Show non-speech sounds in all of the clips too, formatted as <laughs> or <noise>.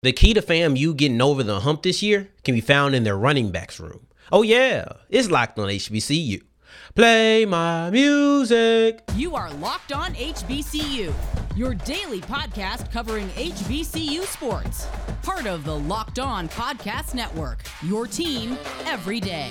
The key to FAMU getting over the hump this year can be found in their running backs room. Oh yeah, it's locked on HBCU. Play my music. You are Locked On HBCU, your daily podcast covering HBCU sports. Part of the Locked On Podcast Network, your team every day.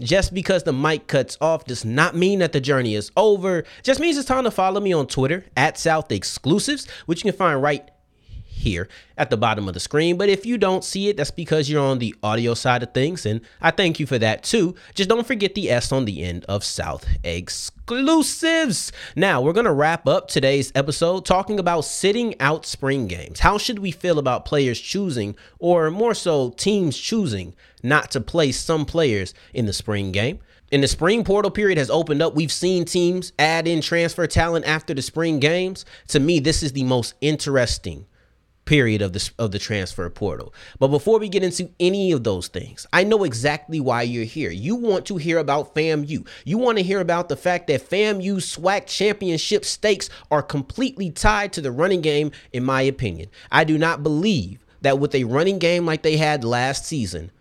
just because the mic cuts off does not mean that the journey is over. Just means it's time to follow me on Twitter at South Exclusives, which you can find right here at the bottom of the screen. But if you don't see it, that's because you're on the audio side of things. And I thank you for that too. Just don't forget the S on the end of South Exclusives. Now, we're going to wrap up today's episode talking about sitting out spring games. How should we feel about players choosing, or more so, teams choosing not to play some players in the spring game? In the spring portal period has opened up. We've seen teams add in transfer talent after the spring games. To me, this is the most interesting period of the of the transfer portal. But before we get into any of those things, I know exactly why you're here. You want to hear about FAMU. You want to hear about the fact that FAMU SWAC championship stakes are completely tied to the running game in my opinion. I do not believe that with a running game like they had last season,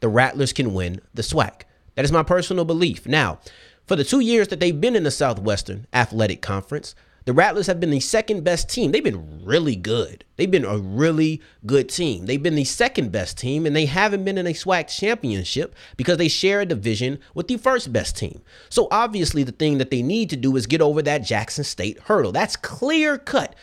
the Rattlers can win the SWAC. That is my personal belief. Now, for the 2 years that they've been in the Southwestern Athletic Conference, the Rattlers have been the second best team. They've been really good. They've been a really good team. They've been the second best team, and they haven't been in a SWAC championship because they share a division with the first best team. So obviously, the thing that they need to do is get over that Jackson State hurdle. That's clear cut.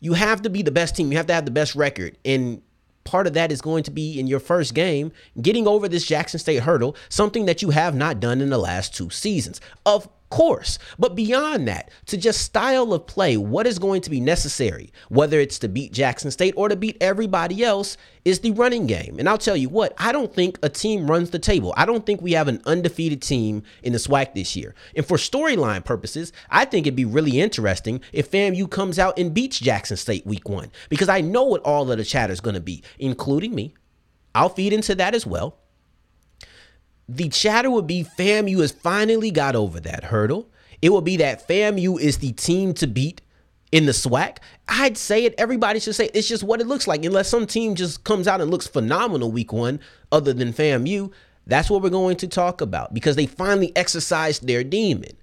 You have to be the best team. You have to have the best record. And part of that is going to be in your first game, getting over this Jackson State hurdle, something that you have not done in the last two seasons. Of course. But beyond that, to just style of play, what is going to be necessary, whether it's to beat Jackson State or to beat everybody else, is the running game. And I'll tell you what, I don't think a team runs the table. I don't think we have an undefeated team in the SWAC this year. And for storyline purposes, I think it'd be really interesting if FAMU comes out and beats Jackson State week one, because I know what all of the chatter is going to be, including me. I'll feed into that as well the chatter would be FAMU has finally got over that hurdle. It will be that FAMU is the team to beat in the SWAC. I'd say it. Everybody should say it. it's just what it looks like. Unless some team just comes out and looks phenomenal week one, other than FAMU, that's what we're going to talk about because they finally exercised their demon.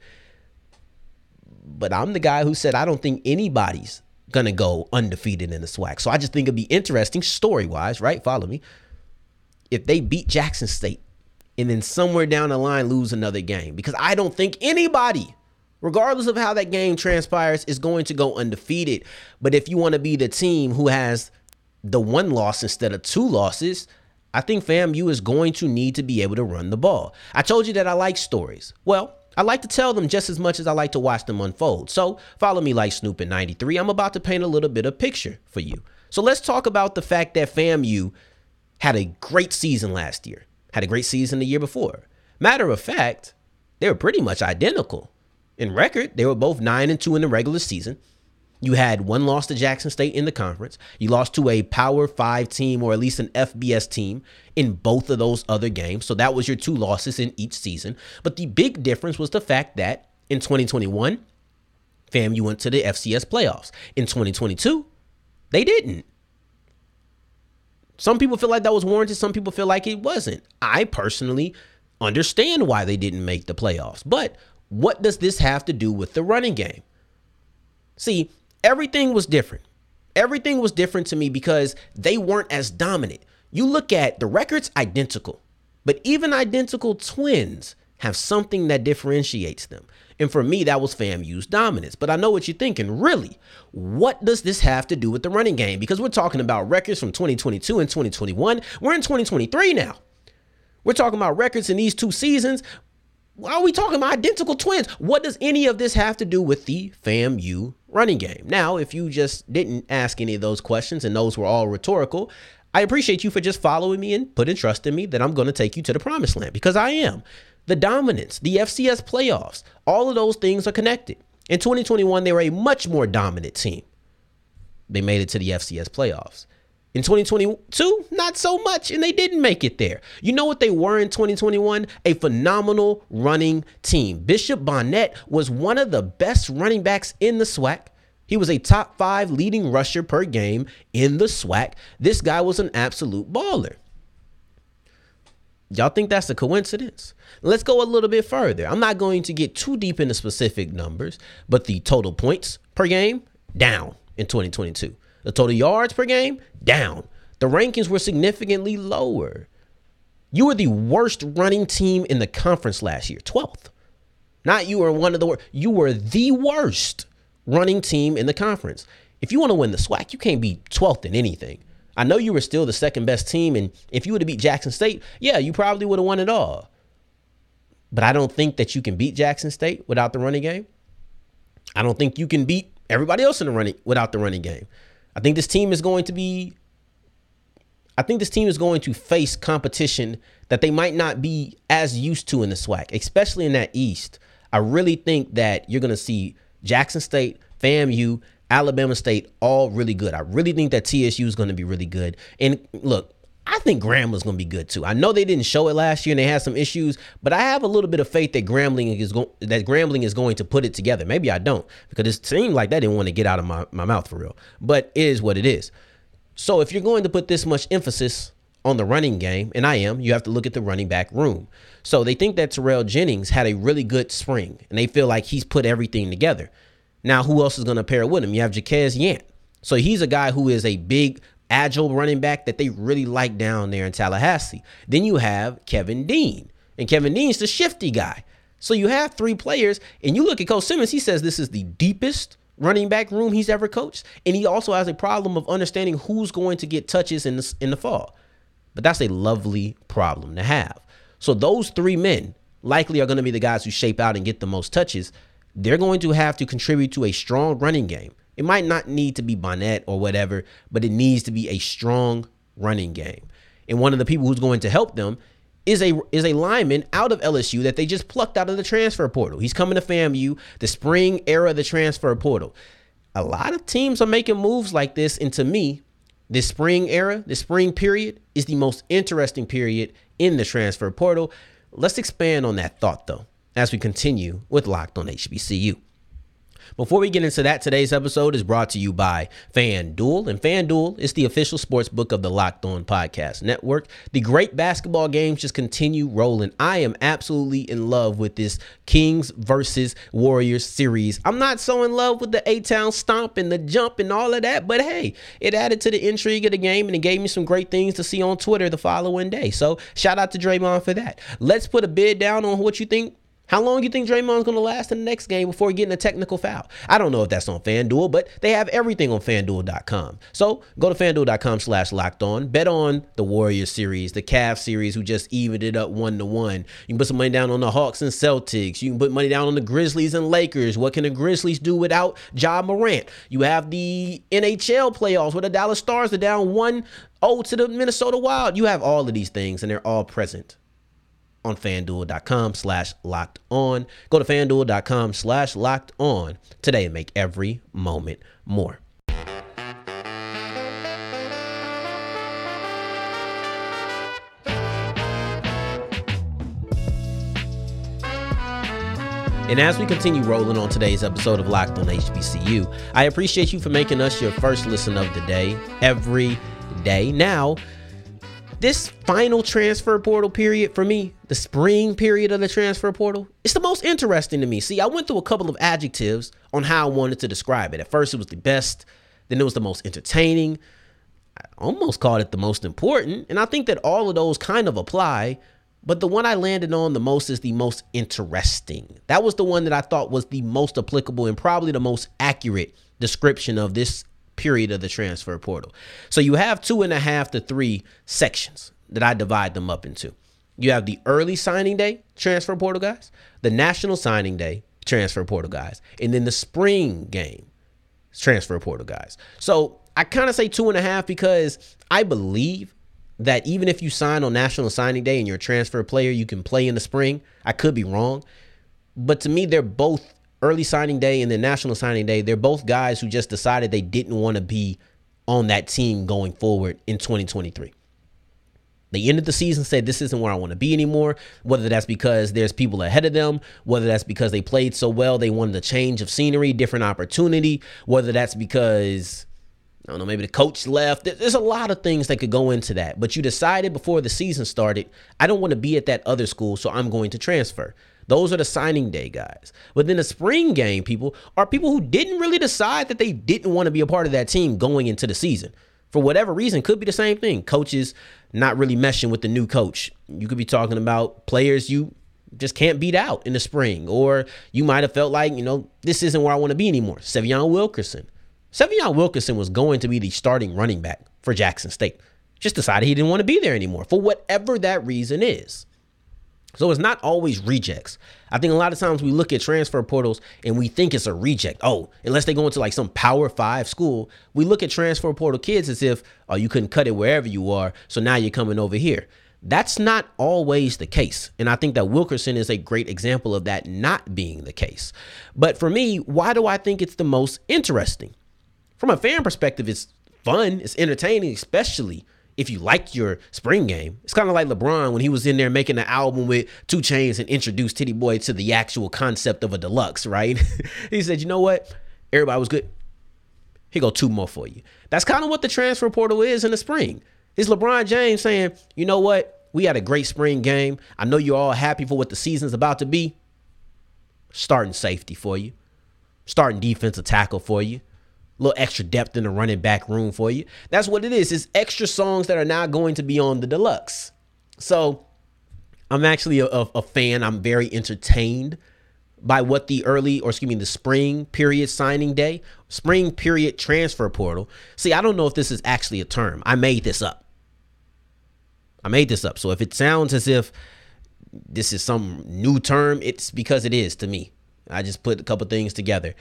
But I'm the guy who said I don't think anybody's gonna go undefeated in the SWAC. So I just think it'd be interesting story wise, right? Follow me. If they beat Jackson State and then somewhere down the line lose another game because I don't think anybody regardless of how that game transpires is going to go undefeated but if you want to be the team who has the one loss instead of two losses I think FAMU is going to need to be able to run the ball. I told you that I like stories. Well, I like to tell them just as much as I like to watch them unfold. So follow me like Snoop in 93. I'm about to paint a little bit of picture for you. So let's talk about the fact that FAMU had a great season last year had a great season the year before. Matter of fact, they were pretty much identical. In record, they were both 9 and 2 in the regular season. You had one loss to Jackson State in the conference. You lost to a Power 5 team or at least an FBS team in both of those other games. So that was your two losses in each season. But the big difference was the fact that in 2021, FAMU went to the FCS playoffs. In 2022, they didn't. Some people feel like that was warranted, some people feel like it wasn't. I personally understand why they didn't make the playoffs. But what does this have to do with the running game? See, everything was different. Everything was different to me because they weren't as dominant. You look at the records identical, but even identical twins have something that differentiates them. And for me, that was FAMU's dominance. But I know what you're thinking. Really, what does this have to do with the running game? Because we're talking about records from 2022 and 2021. We're in 2023 now. We're talking about records in these two seasons. Why are we talking about identical twins? What does any of this have to do with the FAMU running game? Now, if you just didn't ask any of those questions and those were all rhetorical, I appreciate you for just following me and putting trust in me that I'm going to take you to the promised land because I am. The dominance, the FCS playoffs, all of those things are connected. In 2021, they were a much more dominant team. They made it to the FCS playoffs. In 2022, not so much, and they didn't make it there. You know what they were in 2021? A phenomenal running team. Bishop Bonnet was one of the best running backs in the SWAC. He was a top five leading rusher per game in the SWAC. This guy was an absolute baller. Y'all think that's a coincidence? Let's go a little bit further. I'm not going to get too deep into specific numbers, but the total points per game down in 2022. The total yards per game down. The rankings were significantly lower. You were the worst running team in the conference last year, 12th. Not you were one of the worst. You were the worst running team in the conference. If you want to win the SWAC, you can't be 12th in anything. I know you were still the second best team, and if you would have beat Jackson State, yeah, you probably would have won it all. But I don't think that you can beat Jackson State without the running game. I don't think you can beat everybody else in the running without the running game. I think this team is going to be I think this team is going to face competition that they might not be as used to in the SWAC, especially in that East. I really think that you're going to see Jackson State, FAMU, Alabama State all really good. I really think that TSU is going to be really good. And look, I think Grambling's going to be good too. I know they didn't show it last year and they had some issues, but I have a little bit of faith that Grambling is going that Grambling is going to put it together. Maybe I don't because it seemed like that didn't want to get out of my, my mouth for real. But it is what it is. So if you're going to put this much emphasis on the running game, and I am, you have to look at the running back room. So they think that Terrell Jennings had a really good spring, and they feel like he's put everything together. Now, who else is going to pair with him? You have Jaquez Yant. So he's a guy who is a big, agile running back that they really like down there in Tallahassee. Then you have Kevin Dean, and Kevin Dean's the shifty guy. So you have three players, and you look at Coach Simmons, he says this is the deepest running back room he's ever coached. And he also has a problem of understanding who's going to get touches in the, in the fall. But that's a lovely problem to have. So those three men likely are going to be the guys who shape out and get the most touches they're going to have to contribute to a strong running game. It might not need to be Bonnet or whatever, but it needs to be a strong running game. And one of the people who's going to help them is a is a lineman out of LSU that they just plucked out of the transfer portal. He's coming to FAMU, the spring era of the transfer portal. A lot of teams are making moves like this, and to me, this spring era, this spring period, is the most interesting period in the transfer portal. Let's expand on that thought though as we continue with Locked on HBCU. Before we get into that, today's episode is brought to you by FanDuel. And FanDuel is the official sports book of the Locked On Podcast Network. The great basketball games just continue rolling. I am absolutely in love with this Kings versus Warriors series. I'm not so in love with the A Town stomp and the jump and all of that, but hey, it added to the intrigue of the game and it gave me some great things to see on Twitter the following day. So shout out to Draymond for that. Let's put a bid down on what you think how long do you think Draymond's going to last in the next game before getting a technical foul? I don't know if that's on FanDuel, but they have everything on FanDuel.com. So go to FanDuel.com slash locked on. Bet on the Warriors series, the Cavs series, who just evened it up one to one. You can put some money down on the Hawks and Celtics. You can put money down on the Grizzlies and Lakers. What can the Grizzlies do without Ja Morant? You have the NHL playoffs where the Dallas Stars are down 1 0 to the Minnesota Wild. You have all of these things, and they're all present on fanduel.com slash locked on. Go to fanduel.com slash locked on today and make every moment more. And as we continue rolling on today's episode of Locked on HBCU, I appreciate you for making us your first listen of the day every day. Now, this final transfer portal period for me, the spring period of the transfer portal, it's the most interesting to me. See, I went through a couple of adjectives on how I wanted to describe it. At first, it was the best, then it was the most entertaining. I almost called it the most important. And I think that all of those kind of apply But the one I landed on the most is the most interesting. That was the one that I thought was the most applicable and probably the most accurate description of this period of the transfer portal. So you have two and a half to three sections that I divide them up into. You have the early signing day transfer portal guys, the national signing day transfer portal guys, and then the spring game transfer portal guys. So I kind of say two and a half because I believe that even if you sign on National Signing Day and you're a transfer player, you can play in the spring. I could be wrong. But to me, they're both early signing day and then National Signing Day. They're both guys who just decided they didn't want to be on that team going forward in 2023. They ended the season, said, This isn't where I want to be anymore. Whether that's because there's people ahead of them, whether that's because they played so well, they wanted a change of scenery, different opportunity, whether that's because, I don't know, maybe the coach left. There's a lot of things that could go into that. But you decided before the season started, I don't want to be at that other school, so I'm going to transfer. Those are the signing day guys. But then the spring game people are people who didn't really decide that they didn't want to be a part of that team going into the season for whatever reason could be the same thing coaches not really meshing with the new coach you could be talking about players you just can't beat out in the spring or you might have felt like you know this isn't where i want to be anymore Sy'Veon Wilkerson Sy'Veon Wilkerson was going to be the starting running back for jackson state just decided he didn't want to be there anymore for whatever that reason is so it's not always rejects. I think a lot of times we look at transfer portals and we think it's a reject. Oh, unless they go into like some power five school, we look at transfer portal kids as if, oh, you couldn't cut it wherever you are. So now you're coming over here. That's not always the case. And I think that Wilkerson is a great example of that not being the case. But for me, why do I think it's the most interesting? From a fan perspective, it's fun, it's entertaining, especially if you liked your spring game. It's kind of like LeBron when he was in there making an album with 2 Chainz and introduced Tity Boi to the actual concept of a deluxe, right? <laughs> he said, you know what? Everybody was good. Here go two more for you. That's kind of what the transfer portal is in the spring. It's LeBron James saying, you know what? We had a great spring game. I know you're all happy for what the season's about to be. Starting safety for you. Starting defensive tackle for you little extra depth in the running back room for you. That's what it is. It's extra songs that are now going to be on the deluxe. So I'm actually a, a, fan. I'm very entertained by what the early, or excuse me, the spring period signing day, spring period transfer portal. See, I don't know if this is actually a term. I made this up. I made this up. So if it sounds as if this is some new term, it's because it is to me. I just put a couple things together.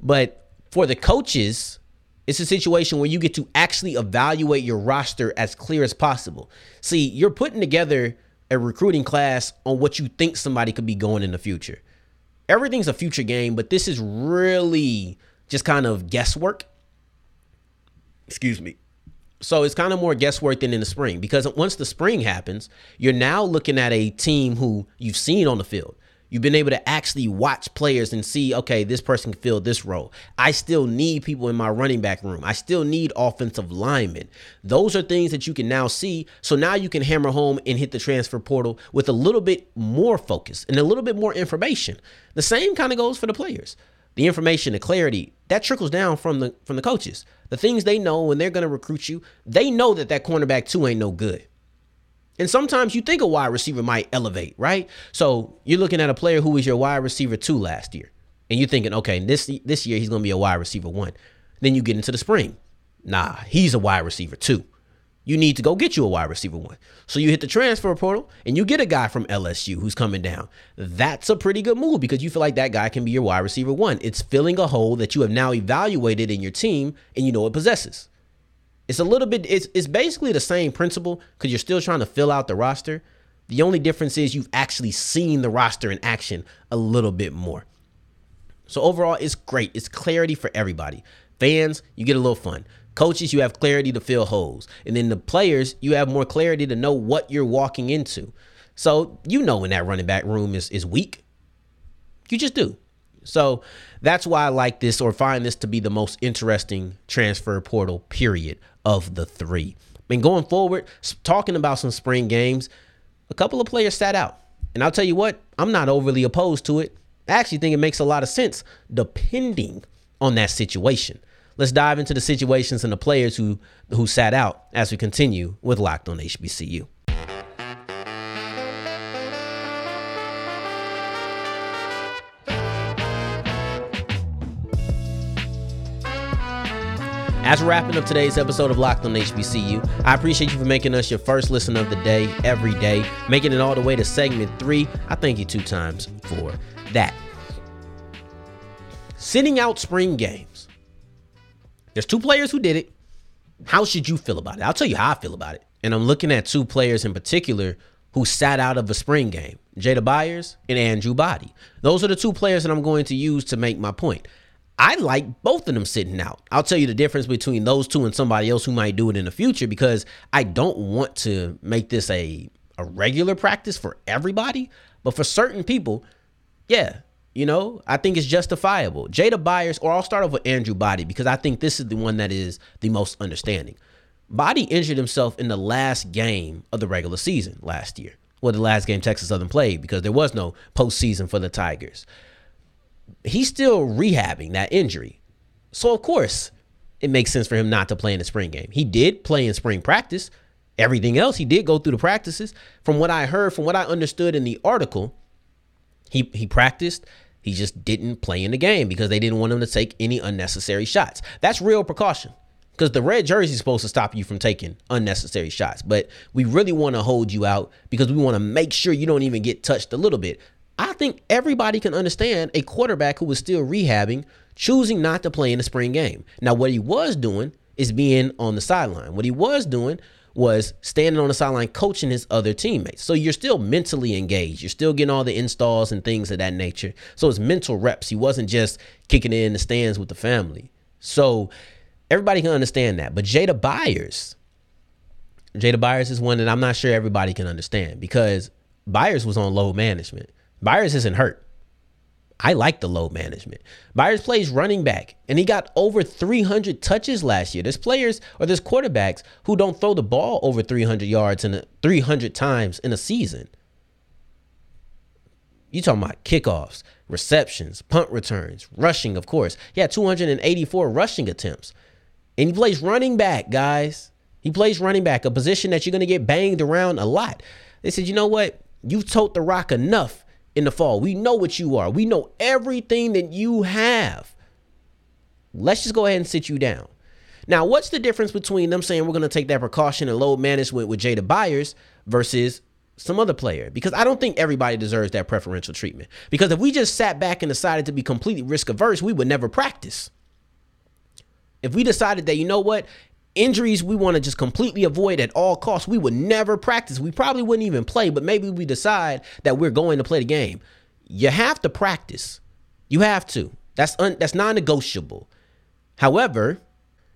But for the coaches, it's a situation where you get to actually evaluate your roster as clear as possible. See, you're putting together a recruiting class on what you think somebody could be going in the future. Everything's a future game, but this is really just kind of guesswork. Excuse me. So it's kind of more guesswork than in the spring because once the spring happens, you're now looking at a team who you've seen on the field. You've been able to actually watch players and see, okay, this person can fill this role. I still need people in my running back room. I still need offensive linemen. Those are things that you can now see. So now you can hammer home and hit the transfer portal with a little bit more focus and a little bit more information. The same kind of goes for the players. The information, the clarity, that trickles down from the from the coaches. The things they know when they're going to recruit you, they know that that cornerback two ain't no good. And sometimes you think a wide receiver might elevate, right? So you're looking at a player who was your wide receiver two last year, and you're thinking, okay, this this year he's going to be a wide receiver one. Then you get into the spring, nah, he's a wide receiver two. You need to go get you a wide receiver one. So you hit the transfer portal and you get a guy from LSU who's coming down. That's a pretty good move because you feel like that guy can be your wide receiver one. It's filling a hole that you have now evaluated in your team and you know it possesses. It's a little bit, it's, it's basically the same principle because you're still trying to fill out the roster. The only difference is you've actually seen the roster in action a little bit more. So overall, it's great. It's clarity for everybody. Fans, you get a little fun. Coaches, you have clarity to fill holes. And then the players, you have more clarity to know what you're walking into. So you know when that running back room is, is weak. You just do. So that's why I like this or find this to be the most interesting transfer portal period of the three. And going forward, talking about some spring games, a couple of players sat out. And I'll tell you what, I'm not overly opposed to it. I actually think it makes a lot of sense depending on that situation. Let's dive into the situations and the players who who sat out as we continue with Locked on HBCU. As we're wrapping up today's episode of Locked on HBCU, I appreciate you for making us your first listen of the day every day, making it all the way to segment three. I thank you two times for that. Sitting out spring games. There's two players who did it. How should you feel about it? I'll tell you how I feel about it. And I'm looking at two players in particular who sat out of a spring game Jada Byers and Andrew Body. Those are the two players that I'm going to use to make my point. I like both of them sitting out. I'll tell you the difference between those two and somebody else who might do it in the future because I don't want to make this a a regular practice for everybody, but for certain people, yeah, you know, I think it's justifiable. Jada Byers, or I'll start off with Andrew Body because I think this is the one that is the most understanding. Body injured himself in the last game of the regular season last year. Well, the last game Texas Southern played because there was no postseason for the Tigers he's still rehabbing that injury. So, of course, it makes sense for him not to play in the spring game. He did play in spring practice. Everything else, he did go through the practices. From what I heard, from what I understood in the article, he, he practiced. He just didn't play in the game because they didn't want him to take any unnecessary shots. That's real precaution because the red jersey is supposed to stop you from taking unnecessary shots. But we really want to hold you out because we want to make sure you don't even get touched a little bit. I think everybody can understand a quarterback who was still rehabbing choosing not to play in the spring game. Now, what he was doing is being on the sideline. What he was doing was standing on the sideline coaching his other teammates. So you're still mentally engaged. You're still getting all the installs and things of that nature. So it's mental reps. He wasn't just kicking in the stands with the family. So everybody can understand that. But Jada Byers, Jada Byers is one that I'm not sure everybody can understand because Byers was on load management. Byers isn't hurt. I like the load management. Byers plays running back, and he got over 300 touches last year. There's players or there's quarterbacks who don't throw the ball over 300 yards in a, 300 times in a season. You talking about kickoffs, receptions, punt returns, rushing, of course. Yeah, 284 rushing attempts. And he plays running back, guys. He plays running back, a position that you're going to get banged around a lot. They said, you know what? You've told the rock enough in the fall. We know what you are. We know everything that you have. Let's just go ahead and sit you down. Now, what's the difference between them saying we're going to take that precaution and load management with Jada Byers versus some other player? Because I don't think everybody deserves that preferential treatment. Because if we just sat back and decided to be completely risk averse, we would never practice. If we decided that, you know what, injuries we want to just completely avoid at all costs. We would never practice. We probably wouldn't even play, but maybe we decide that we're going to play the game. You have to practice. You have to. That's un, that's non-negotiable. However,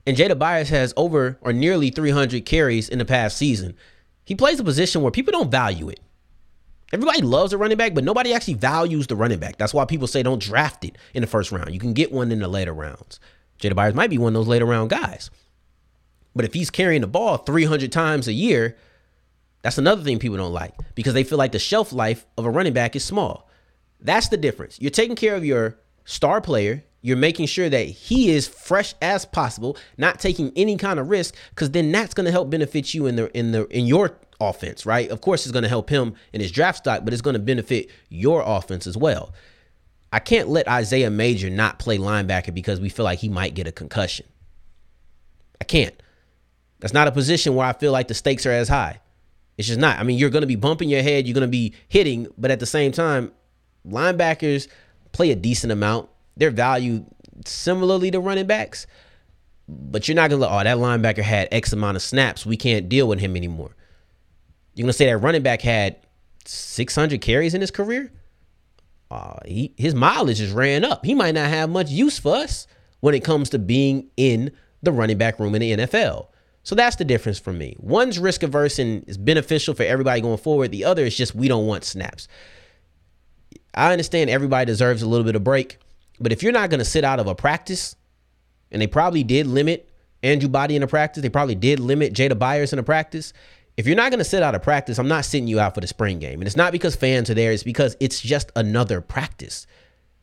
and Jada Byers has over or nearly 300 carries in the past season. He plays a position where people don't value it. Everybody loves a running back, but nobody actually values the running back. That's why people say don't draft it in the first round. You can get one in the later rounds. Jada Byers might be one of those later round guys. But if he's carrying the ball 300 times a year, that's another thing people don't like because they feel like the shelf life of a running back is small. That's the difference. You're taking care of your star player. You're making sure that he is fresh as possible, not taking any kind of risk, because then that's going to help benefit you in the in the in your offense, right? Of course, it's going to help him in his draft stock, but it's going to benefit your offense as well. I can't let Isaiah Major not play linebacker because we feel like he might get a concussion. I can't. That's not a position where I feel like the stakes are as high. It's just not. I mean, you're going to be bumping your head, you're going to be hitting, but at the same time, linebackers play a decent amount. They're valued similarly to running backs, but you're not going to, oh, that linebacker had X amount of snaps. We can't deal with him anymore. You're going to say that running back had 600 carries in his career? Uh, he, his mileage just ran up. He might not have much use for us when it comes to being in the running back room in the NFL. So that's the difference for me. One's risk averse and is beneficial for everybody going forward. The other is just we don't want snaps. I understand everybody deserves a little bit of break, but if you're not going to sit out of a practice, and they probably did limit Andrew Body in a practice, they probably did limit Jada Byers in a practice. If you're not going to sit out of practice, I'm not sitting you out for the spring game. And it's not because fans are there, it's because it's just another practice.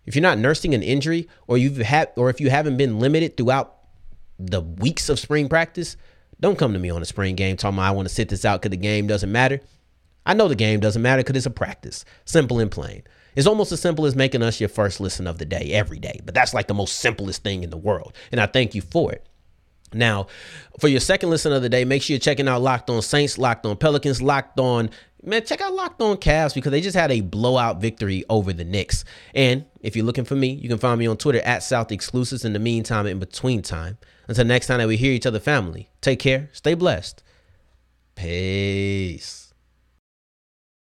If you're not nursing an injury or you've had or if you haven't been limited throughout the weeks of spring practice, don't come to me on a spring game talking about I want to sit this out because the game doesn't matter. I know the game doesn't matter because it's a practice. Simple and plain. It's almost as simple as making us your first listen of the day every day. But that's like the most simplest thing in the world. And I thank you for it. Now, for your second listen of the day, make sure you're checking out Locked On Saints, Locked On Pelicans, Locked On. Man, check out Locked On Cavs because they just had a blowout victory over the Knicks. And if you're looking for me, you can find me on Twitter at South Exclusives. In the meantime, in between time, until next time that we hear each other, family, take care, stay blessed. Peace.